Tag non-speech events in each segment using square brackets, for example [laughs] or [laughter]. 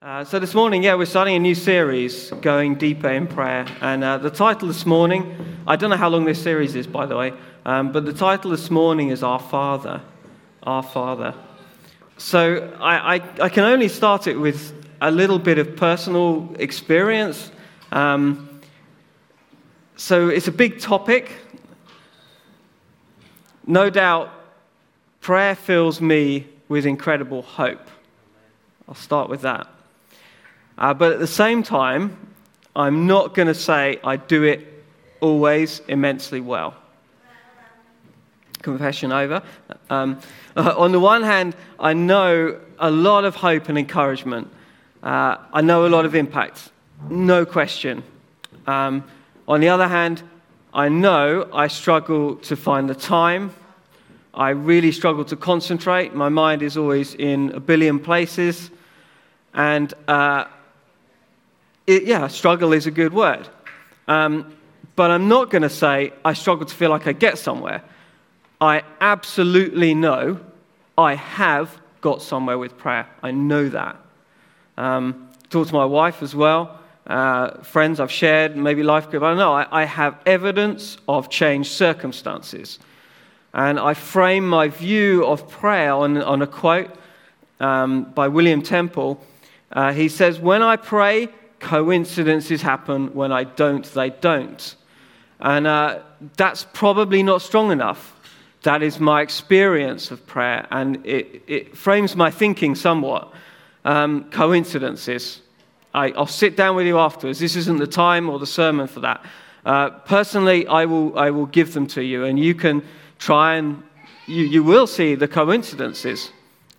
Uh, so this morning, yeah, we're starting a new series, Going Deeper in Prayer. And uh, the title this morning, I don't know how long this series is, by the way, um, but the title this morning is Our Father. Our Father. So I, I, I can only start it with a little bit of personal experience. Um, so it's a big topic. No doubt, prayer fills me with incredible hope. I'll start with that. Uh, but at the same time, I'm not going to say I do it always immensely well. Confession over. Um, uh, [laughs] on the one hand, I know a lot of hope and encouragement. Uh, I know a lot of impact, no question. Um, on the other hand, I know I struggle to find the time. I really struggle to concentrate. My mind is always in a billion places. And uh, it, yeah, struggle is a good word. Um, but I'm not going to say I struggle to feel like I get somewhere. I absolutely know I have got somewhere with prayer. I know that. Um, talk to my wife as well, uh, friends I've shared, maybe life group. I don't know I, I have evidence of changed circumstances. And I frame my view of prayer on, on a quote um, by William Temple. Uh, he says, When I pray, coincidences happen. When I don't, they don't. And uh, that's probably not strong enough. That is my experience of prayer, and it, it frames my thinking somewhat. Um, coincidences. I, will sit down with you afterwards. This isn't the time or the sermon for that. Uh, personally, I will, I will give them to you, and you can try and you, you will see the coincidences.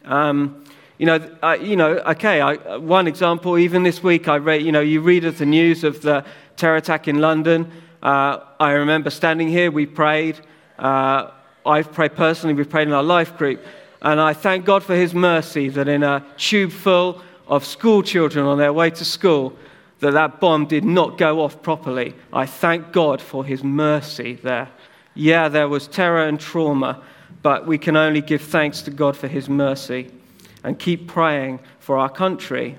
Um, you know, uh, you know okay, I, one example, even this week, I read, you know, you read of the news of the terror attack in London. Uh, I remember standing here, we prayed. Uh, I've prayed personally, we've prayed in our life group. And I thank God for His mercy that in a tube full of school children on their way to school, that that bomb did not go off properly. I thank God for His mercy there. Yeah, there was terror and trauma, but we can only give thanks to God for His mercy and keep praying for our country.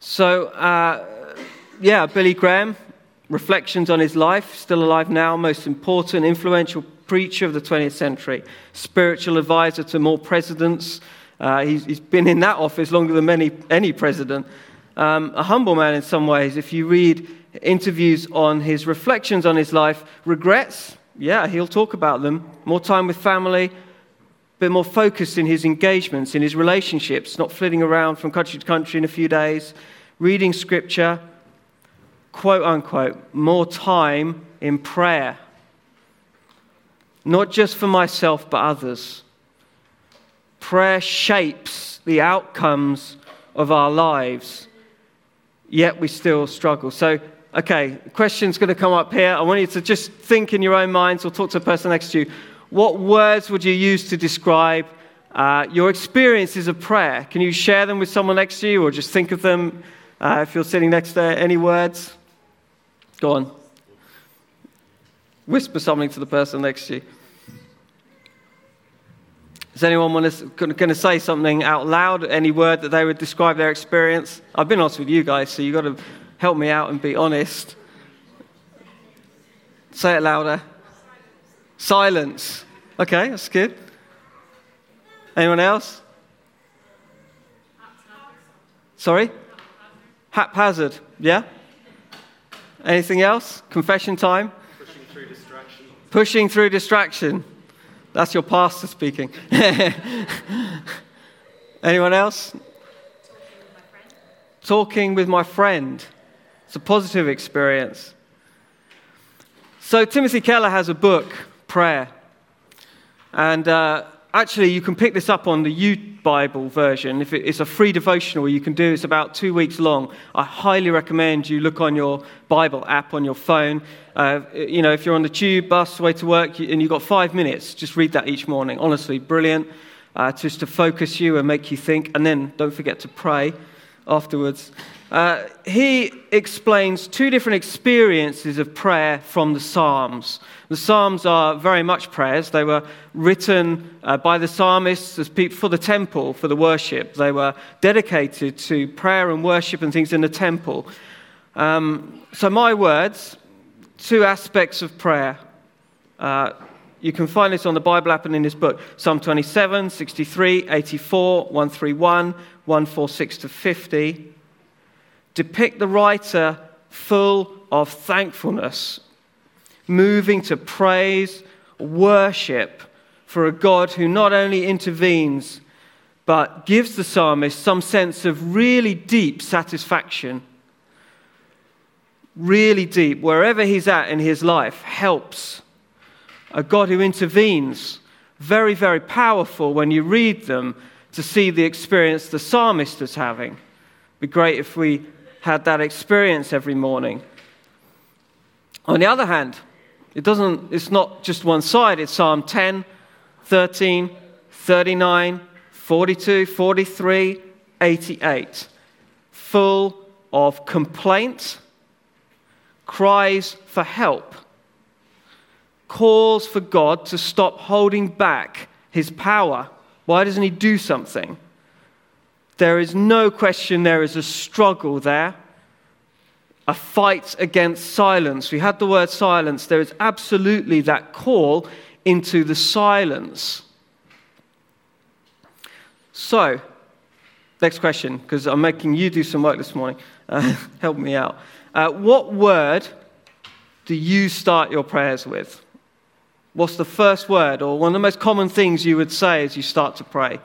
So, uh, yeah, Billy Graham, reflections on his life, still alive now, most important, influential preacher of the 20th century, spiritual advisor to more presidents. Uh, he's, he's been in that office longer than many, any president. Um, a humble man in some ways. If you read interviews on his reflections on his life, regrets, yeah, he'll talk about them. More time with family, bit more focused in his engagements, in his relationships, not flitting around from country to country in a few days, reading scripture, quote unquote, more time in prayer. Not just for myself, but others. Prayer shapes the outcomes of our lives, yet we still struggle. So, okay, question's going to come up here. I want you to just think in your own minds or talk to the person next to you what words would you use to describe uh, your experiences of prayer? Can you share them with someone next to you or just think of them uh, if you're sitting next there? Any words? Go on. Whisper something to the person next to you. Does anyone to, going to say something out loud? Any word that they would describe their experience? I've been honest with you guys, so you've got to help me out and be honest. Say it louder. Silence. Okay, that's good. Anyone else? Sorry? Haphazard. Yeah? Anything else? Confession time? Pushing through distraction. Pushing through distraction. That's your pastor speaking. [laughs] Anyone else? Talking with my friend. It's a positive experience. So, Timothy Keller has a book prayer. And uh, actually, you can pick this up on the U Bible version. If it's a free devotional you can do, it's about two weeks long. I highly recommend you look on your Bible app on your phone. Uh, you know, if you're on the tube, bus, way to work, and you've got five minutes, just read that each morning. Honestly, brilliant. Uh, just to focus you and make you think. And then don't forget to pray. Afterwards. Uh, he explains two different experiences of prayer from the Psalms. The Psalms are very much prayers. They were written uh, by the psalmists as people for the temple, for the worship. They were dedicated to prayer and worship and things in the temple. Um, so, my words, two aspects of prayer. Uh, you can find this on the Bible app and in this book Psalm 27, 63, 84, 131, 146 to 50 depict the writer full of thankfulness, moving to praise, worship for a God who not only intervenes, but gives the psalmist some sense of really deep satisfaction. Really deep, wherever he's at in his life, helps. A God who intervenes. Very, very powerful when you read them to see the experience the psalmist is having. It'd be great if we had that experience every morning. On the other hand, it doesn't, it's not just one side, it's Psalm 10, 13, 39, 42, 43, 88. Full of complaint, cries for help, calls for God to stop holding back his power. Why doesn't he do something? There is no question there is a struggle there, a fight against silence. We had the word silence. There is absolutely that call into the silence. So, next question, because I'm making you do some work this morning. Uh, [laughs] help me out. Uh, what word do you start your prayers with? What's the first word, or one of the most common things you would say as you start to pray?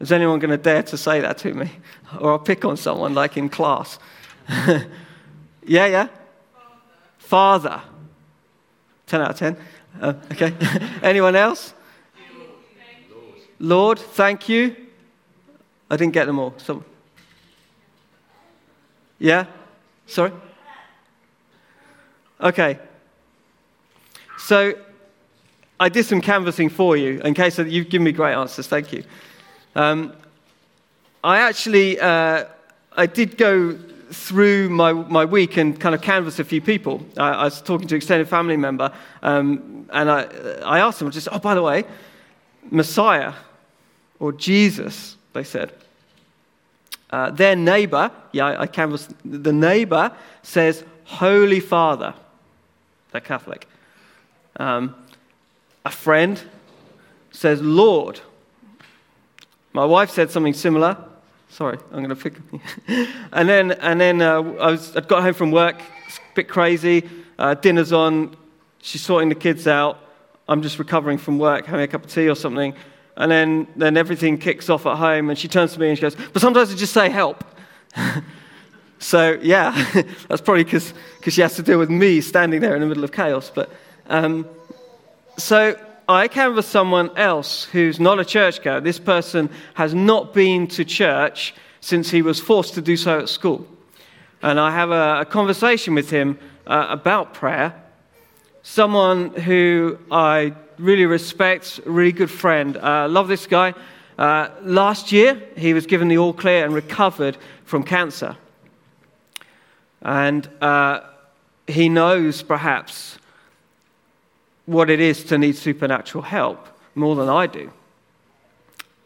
Is anyone going to dare to say that to me? Or I'll pick on someone like in class. [laughs] yeah, yeah? Father. Father. 10 out of 10. Uh, okay. [laughs] Anyone else? Lord, thank you. I didn't get them all. Yeah? Sorry? Okay. So I did some canvassing for you in case that you've given me great answers. Thank you. Um, I actually, uh, I did go through my, my week and kind of canvass a few people. I, I was talking to an extended family member, um, and I, I asked them, just, oh, by the way, Messiah or Jesus, they said. Uh, their neighbor, yeah, I, I canvassed, the neighbor says, Holy Father. They're Catholic. Um, a friend says, Lord. My wife said something similar. Sorry, I'm going to pick. [laughs] and then, and then uh, I, was, I'd got home from work, a bit crazy. Uh, dinner's on. She's sorting the kids out. I'm just recovering from work, having a cup of tea or something. And then, then everything kicks off at home, and she turns to me and she goes, But sometimes I just say help. [laughs] so, yeah, [laughs] that's probably because she has to deal with me standing there in the middle of chaos. But um, so I canvass someone else who's not a churchgoer. This person has not been to church since he was forced to do so at school. And I have a, a conversation with him uh, about prayer. Someone who I really respect, really good friend. Uh, love this guy. Uh, last year, he was given the all clear and recovered from cancer. And uh, he knows perhaps what it is to need supernatural help more than I do.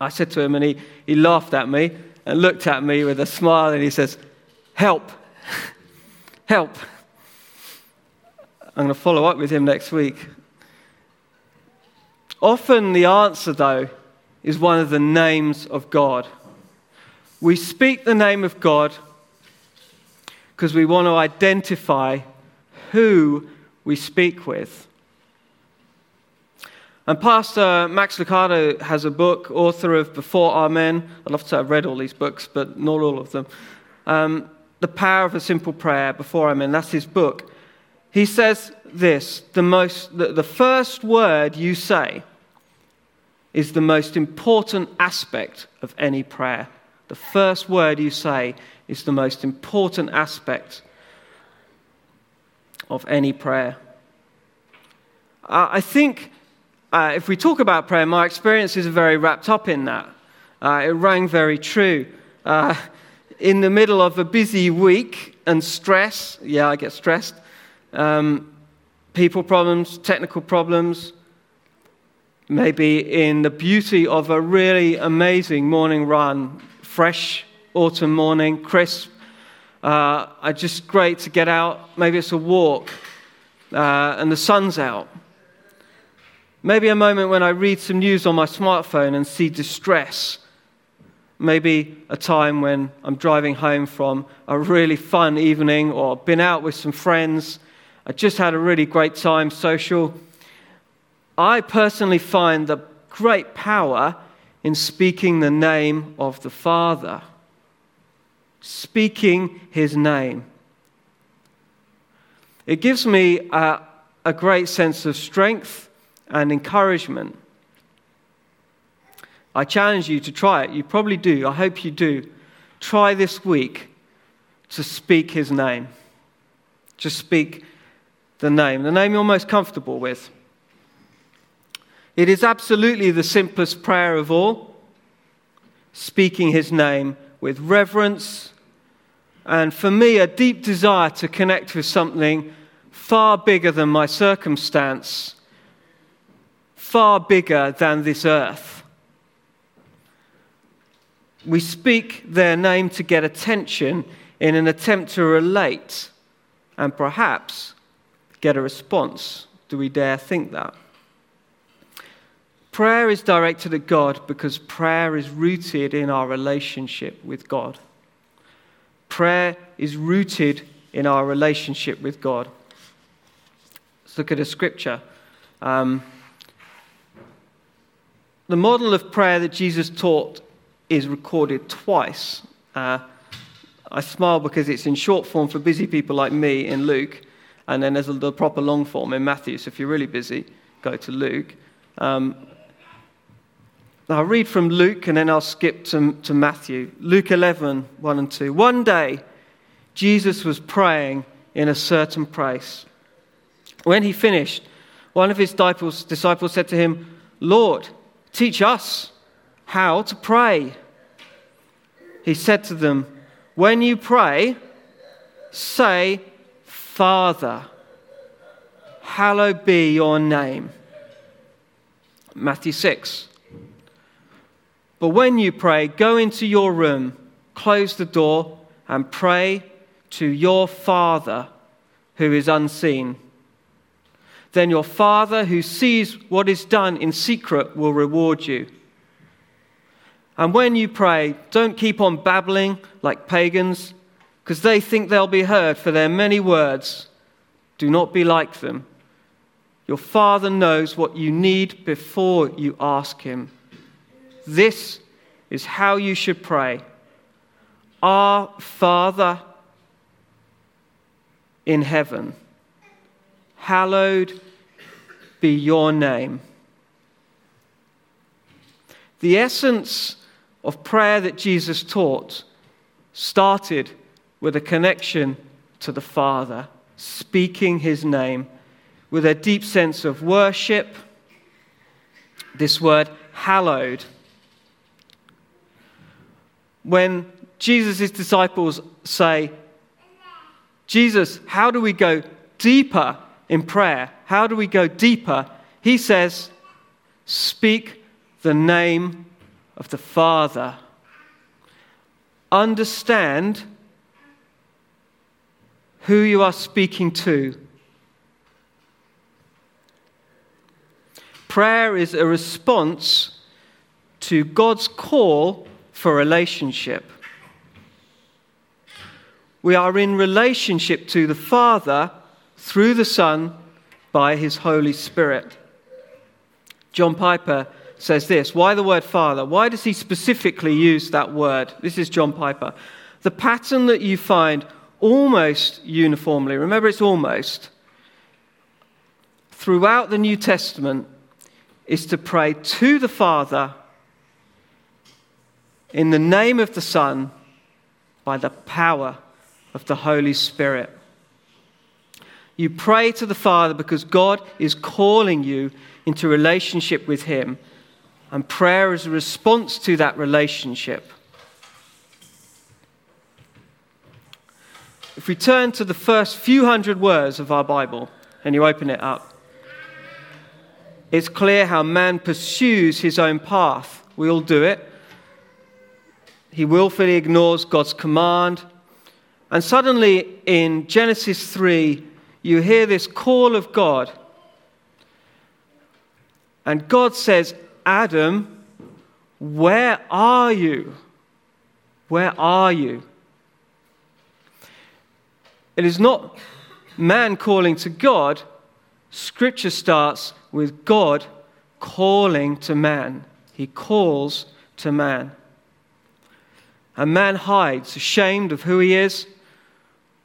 I said to him, and he, he laughed at me and looked at me with a smile, and he says, Help, [laughs] help. I'm going to follow up with him next week. Often the answer, though, is one of the names of God. We speak the name of God because we want to identify who we speak with. And Pastor Max Lucado has a book, author of Before Amen. I'd love to say I've read all these books, but not all of them. Um, the Power of a Simple Prayer, Before Amen. That's his book. He says this the, most, the, the first word you say is the most important aspect of any prayer. The first word you say is the most important aspect of any prayer. I think uh, if we talk about prayer, my experiences are very wrapped up in that. Uh, it rang very true. Uh, in the middle of a busy week and stress. Yeah, I get stressed. Um, people problems, technical problems. Maybe in the beauty of a really amazing morning run, fresh autumn morning, crisp. Uh, just great to get out. Maybe it's a walk uh, and the sun's out. Maybe a moment when I read some news on my smartphone and see distress. Maybe a time when I'm driving home from a really fun evening or been out with some friends. I just had a really great time, social. I personally find the great power in speaking the name of the Father. Speaking his name. It gives me a, a great sense of strength and encouragement. I challenge you to try it. You probably do. I hope you do. Try this week to speak his name. Just speak the name, the name you're most comfortable with. It is absolutely the simplest prayer of all, speaking his name with reverence and for me, a deep desire to connect with something far bigger than my circumstance, far bigger than this earth. We speak their name to get attention in an attempt to relate and perhaps get a response. Do we dare think that? Prayer is directed at God because prayer is rooted in our relationship with God. Prayer is rooted in our relationship with God. Let's look at a scripture. Um, the model of prayer that Jesus taught is recorded twice. Uh, I smile because it's in short form for busy people like me in Luke, and then there's the proper long form in Matthew. So if you're really busy, go to Luke. Um, I'll read from Luke and then I'll skip to, to Matthew. Luke 11, 1 and 2. One day, Jesus was praying in a certain place. When he finished, one of his disciples, disciples said to him, Lord, teach us how to pray. He said to them, When you pray, say, Father, hallowed be your name. Matthew 6. But when you pray, go into your room, close the door, and pray to your Father who is unseen. Then your Father who sees what is done in secret will reward you. And when you pray, don't keep on babbling like pagans, because they think they'll be heard for their many words. Do not be like them. Your Father knows what you need before you ask Him. This is how you should pray Our Father in heaven, hallowed be your name. The essence of prayer that Jesus taught started with a connection to the Father, speaking his name with a deep sense of worship. This word, hallowed, when Jesus' disciples say, Jesus, how do we go deeper in prayer? How do we go deeper? He says, Speak the name of the Father. Understand who you are speaking to. Prayer is a response to God's call for relationship. We are in relationship to the Father through the Son by his Holy Spirit. John Piper says this Why the word Father? Why does he specifically use that word? This is John Piper. The pattern that you find almost uniformly, remember it's almost, throughout the New Testament is to pray to the Father in the name of the Son by the power of the Holy Spirit. You pray to the Father because God is calling you into relationship with Him, and prayer is a response to that relationship. If we turn to the first few hundred words of our Bible and you open it up, it's clear how man pursues his own path. We all do it. He willfully ignores God's command. And suddenly in Genesis 3, you hear this call of God. And God says, Adam, where are you? Where are you? It is not man calling to God. Scripture starts with God calling to man. He calls to man. And man hides, ashamed of who he is,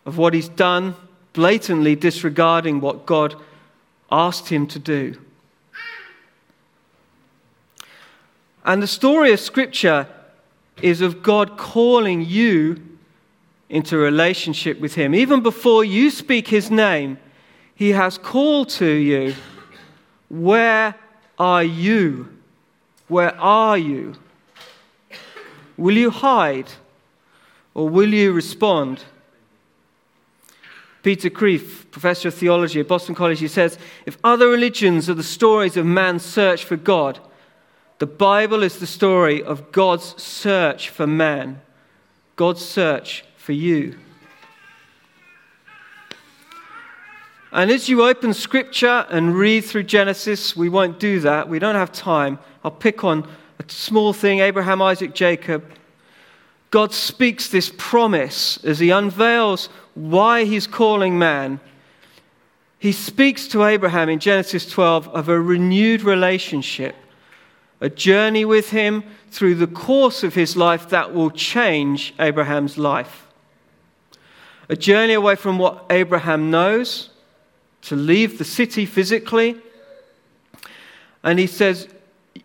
of what he's done, blatantly disregarding what God asked him to do. And the story of Scripture is of God calling you into relationship with Him. Even before you speak His name, He has called to you. Where are you? Where are you? Will you hide or will you respond? Peter Kreeft, professor of theology at Boston College, he says if other religions are the stories of man's search for God, the Bible is the story of God's search for man, God's search for you. And as you open scripture and read through Genesis, we won't do that. We don't have time. I'll pick on a small thing Abraham, Isaac, Jacob. God speaks this promise as he unveils why he's calling man. He speaks to Abraham in Genesis 12 of a renewed relationship a journey with him through the course of his life that will change Abraham's life. A journey away from what Abraham knows, to leave the city physically. And he says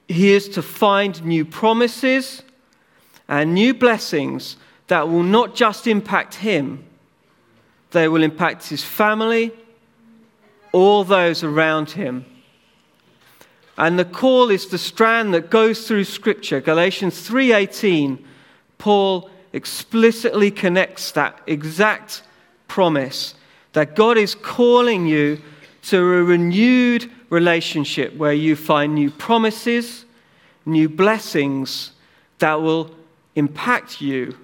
he is to find new promises and new blessings that will not just impact him, they will impact his family, all those around him. And the call is the strand that goes through scripture. Galatians 3:18, Paul explicitly connects that exact promise that God is calling you to a renewed relationship where you find new promises, new blessings that will impact you,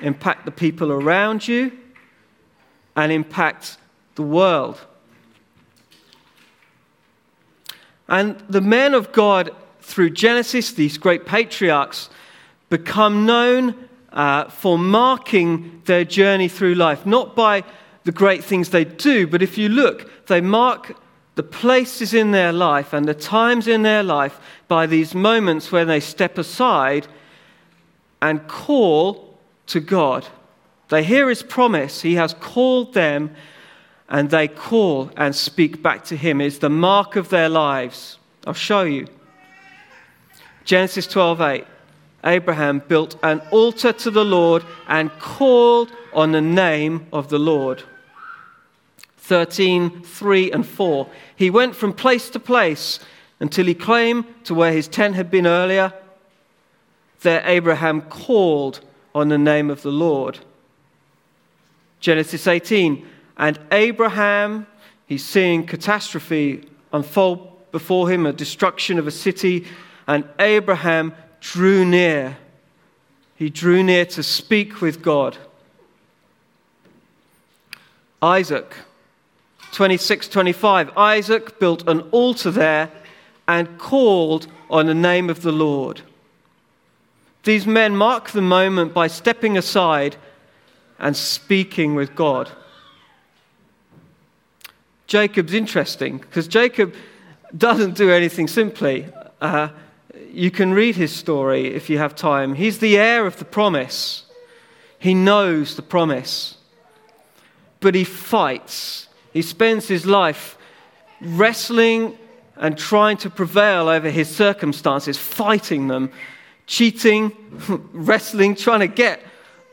impact the people around you, and impact the world. And the men of God through Genesis, these great patriarchs, become known uh, for marking their journey through life, not by the great things they do, but if you look, they mark the places in their life and the times in their life by these moments when they step aside and call to God. They hear his promise. He has called them and they call and speak back to him. It's the mark of their lives. I'll show you. Genesis 12:8. Abraham built an altar to the Lord and called on the name of the Lord. 13, 3 and 4. He went from place to place until he came to where his tent had been earlier. There, Abraham called on the name of the Lord. Genesis 18. And Abraham, he's seeing catastrophe unfold before him, a destruction of a city. And Abraham drew near. He drew near to speak with God. Isaac, 26 25. Isaac built an altar there and called on the name of the Lord. These men mark the moment by stepping aside and speaking with God. Jacob's interesting because Jacob doesn't do anything simply. Uh, you can read his story if you have time. He's the heir of the promise, he knows the promise, but he fights. He spends his life wrestling and trying to prevail over his circumstances, fighting them, cheating, [laughs] wrestling, trying to get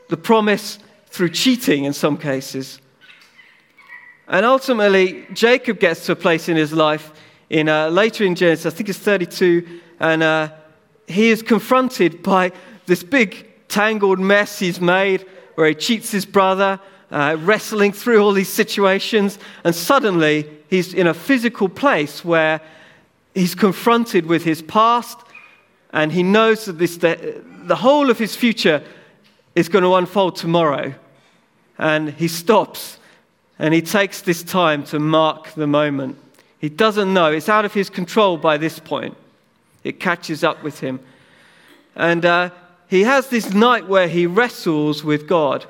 the promise through cheating in some cases. And ultimately, Jacob gets to a place in his life in, uh, later in Genesis, I think it's 32, and uh, he is confronted by this big tangled mess he's made where he cheats his brother uh, wrestling through all these situations, and suddenly he's in a physical place where he's confronted with his past, and he knows that this, the, the whole of his future is going to unfold tomorrow. And he stops and he takes this time to mark the moment. He doesn't know, it's out of his control by this point. It catches up with him. And uh, he has this night where he wrestles with God.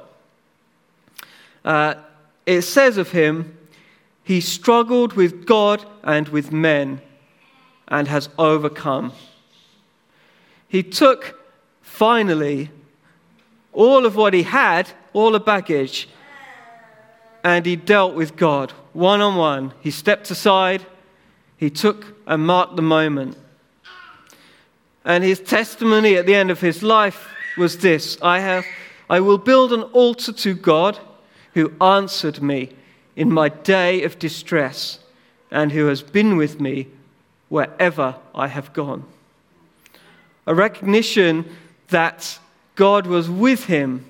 Uh, it says of him, he struggled with God and with men and has overcome. He took, finally, all of what he had, all the baggage, and he dealt with God one on one. He stepped aside, he took and marked the moment. And his testimony at the end of his life was this I, have, I will build an altar to God who answered me in my day of distress and who has been with me wherever I have gone. A recognition that God was with him,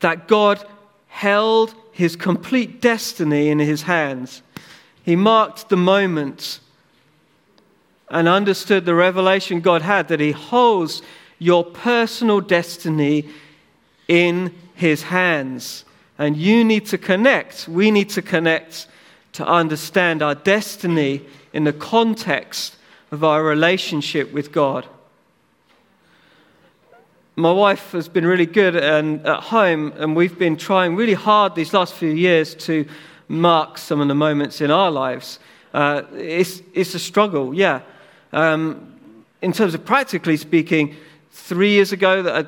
that God held his complete destiny in his hands. He marked the moment and understood the revelation God had that he holds your personal destiny in his hands. And you need to connect, we need to connect to understand our destiny in the context of our relationship with God. My wife has been really good and at home, and we've been trying really hard these last few years to mark some of the moments in our lives. Uh, it's, it's a struggle, yeah. Um, in terms of practically speaking, three years ago,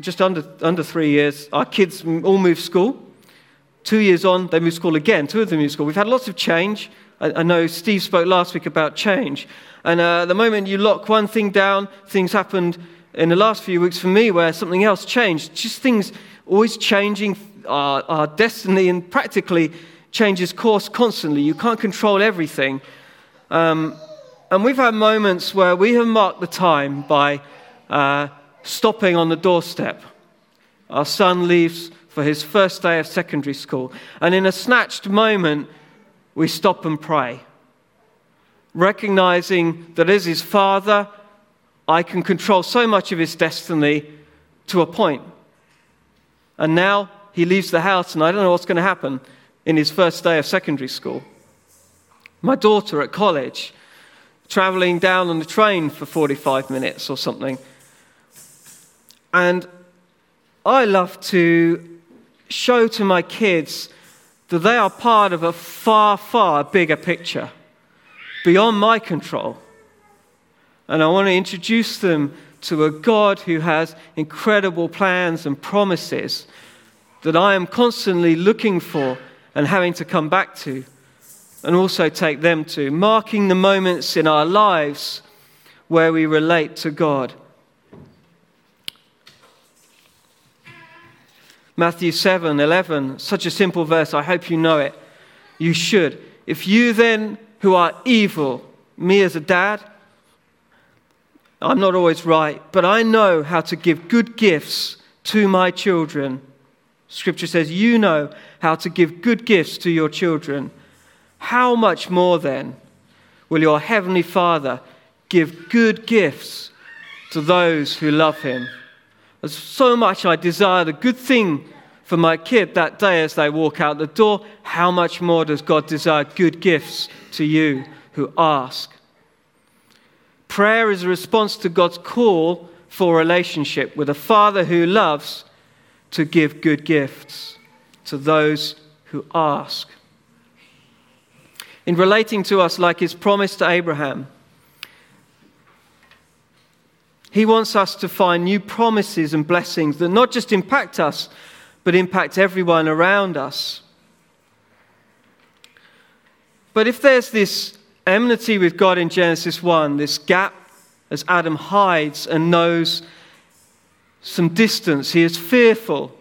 just under, under three years, our kids all moved school. Two years on, they moved school again. Two of them moved school. We've had lots of change. I, I know Steve spoke last week about change. And uh, the moment you lock one thing down, things happened in the last few weeks for me where something else changed. Just things always changing. Our, our destiny and practically changes course constantly. You can't control everything. Um, and we've had moments where we have marked the time by uh, stopping on the doorstep. Our son leaves for his first day of secondary school. And in a snatched moment, we stop and pray, recognizing that as his father, I can control so much of his destiny to a point. And now he leaves the house, and I don't know what's going to happen in his first day of secondary school. My daughter at college, traveling down on the train for 45 minutes or something. And I love to show to my kids that they are part of a far, far bigger picture beyond my control. And I want to introduce them to a God who has incredible plans and promises that I am constantly looking for and having to come back to, and also take them to, marking the moments in our lives where we relate to God. Matthew 7 11, such a simple verse, I hope you know it. You should. If you then, who are evil, me as a dad, I'm not always right, but I know how to give good gifts to my children. Scripture says, You know how to give good gifts to your children. How much more then will your heavenly Father give good gifts to those who love him? So much I desire the good thing for my kid that day as they walk out the door. How much more does God desire good gifts to you who ask? Prayer is a response to God's call for relationship with a Father who loves to give good gifts to those who ask. In relating to us like his promise to Abraham, he wants us to find new promises and blessings that not just impact us, but impact everyone around us. But if there's this enmity with God in Genesis 1, this gap as Adam hides and knows some distance, he is fearful.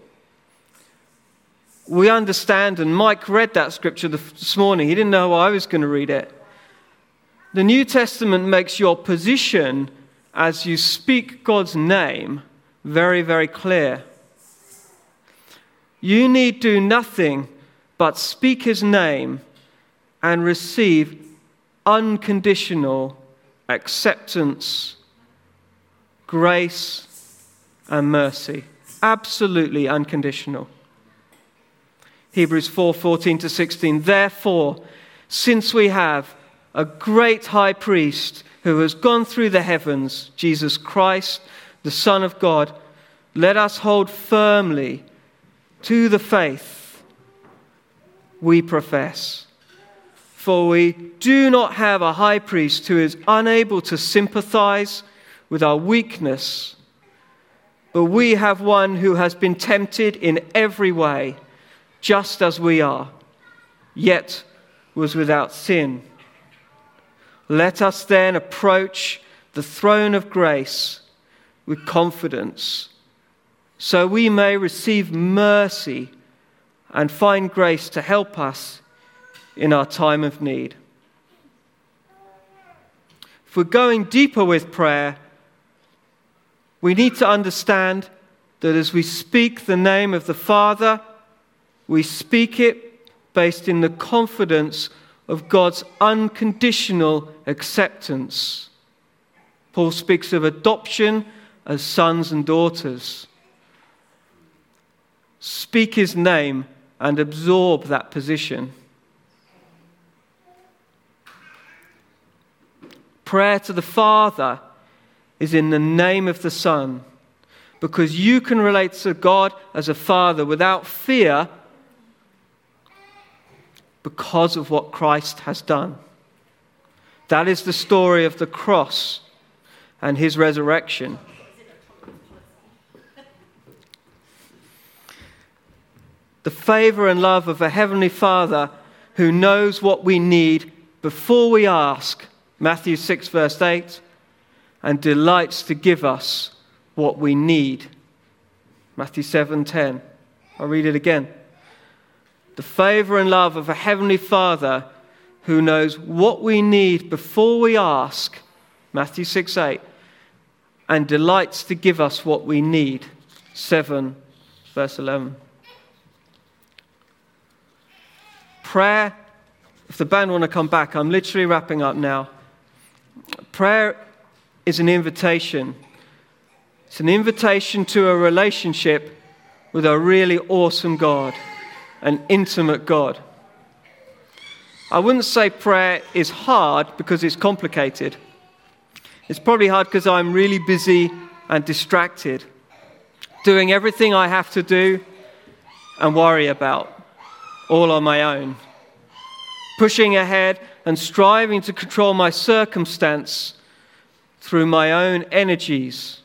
We understand, and Mike read that scripture this morning. He didn't know I was going to read it. The New Testament makes your position as you speak God's name very, very clear. You need do nothing but speak his name and receive unconditional acceptance, grace, and mercy. Absolutely unconditional. Hebrews 4:14 to 16. Therefore, since we have a great high priest who has gone through the heavens, Jesus Christ, the Son of God, let us hold firmly to the faith we profess. For we do not have a high priest who is unable to sympathize with our weakness, but we have one who has been tempted in every way, just as we are, yet was without sin. Let us then approach the throne of grace with confidence, so we may receive mercy and find grace to help us in our time of need. If we're going deeper with prayer, we need to understand that as we speak the name of the Father, we speak it based in the confidence of God's unconditional acceptance. Paul speaks of adoption as sons and daughters. Speak his name and absorb that position. prayer to the Father is in the name of the Son. Because you can relate to God as a father without fear because of what Christ has done. That is the story of the cross and his resurrection. The favor and love of a heavenly Father who knows what we need before we ask Matthew 6, verse 8, and delights to give us what we need. Matthew 7, 10. I'll read it again. The favor and love of a heavenly Father who knows what we need before we ask. Matthew 6, 8. And delights to give us what we need. 7, verse 11. Prayer, if the band want to come back, I'm literally wrapping up now. Prayer is an invitation. It's an invitation to a relationship with a really awesome God, an intimate God. I wouldn't say prayer is hard because it's complicated. It's probably hard because I'm really busy and distracted, doing everything I have to do and worry about all on my own, pushing ahead and striving to control my circumstance through my own energies.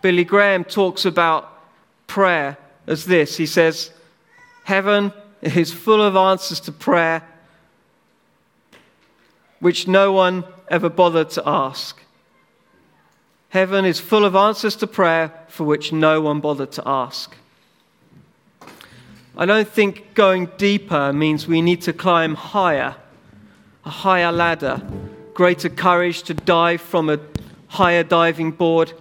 Billy Graham talks about prayer as this he says, Heaven is full of answers to prayer which no one ever bothered to ask. Heaven is full of answers to prayer for which no one bothered to ask. I don't think going deeper means we need to climb higher, a higher ladder, greater courage to dive from a higher diving board.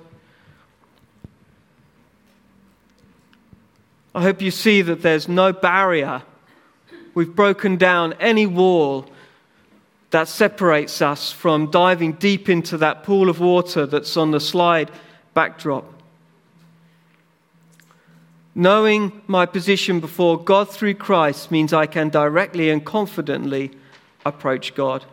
I hope you see that there's no barrier. We've broken down any wall that separates us from diving deep into that pool of water that's on the slide backdrop. Knowing my position before God through Christ means I can directly and confidently approach God.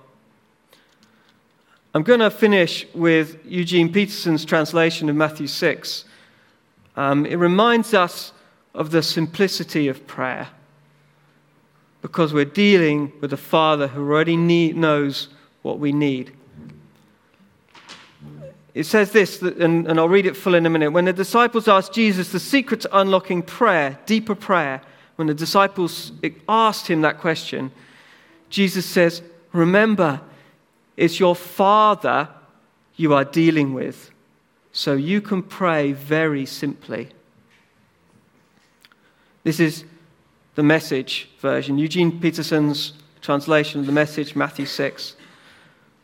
I'm going to finish with Eugene Peterson's translation of Matthew 6. Um, it reminds us of the simplicity of prayer because we're dealing with a Father who already need, knows what we need. It says this, and, and I'll read it full in a minute. When the disciples asked Jesus the secret to unlocking prayer, deeper prayer, when the disciples asked him that question, Jesus says, Remember, it's your Father you are dealing with. So you can pray very simply. This is the message version, Eugene Peterson's translation of the message, Matthew 6.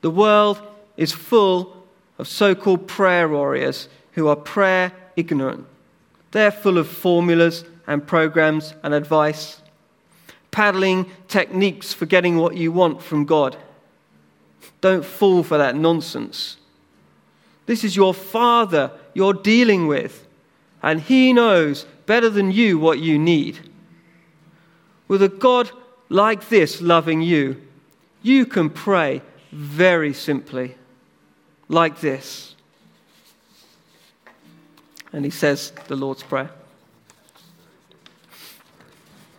The world is full of so called prayer warriors who are prayer ignorant. They're full of formulas and programs and advice, paddling techniques for getting what you want from God. Don't fall for that nonsense. This is your Father you're dealing with, and He knows better than you what you need. With a God like this loving you, you can pray very simply, like this. And he says the Lord's Prayer.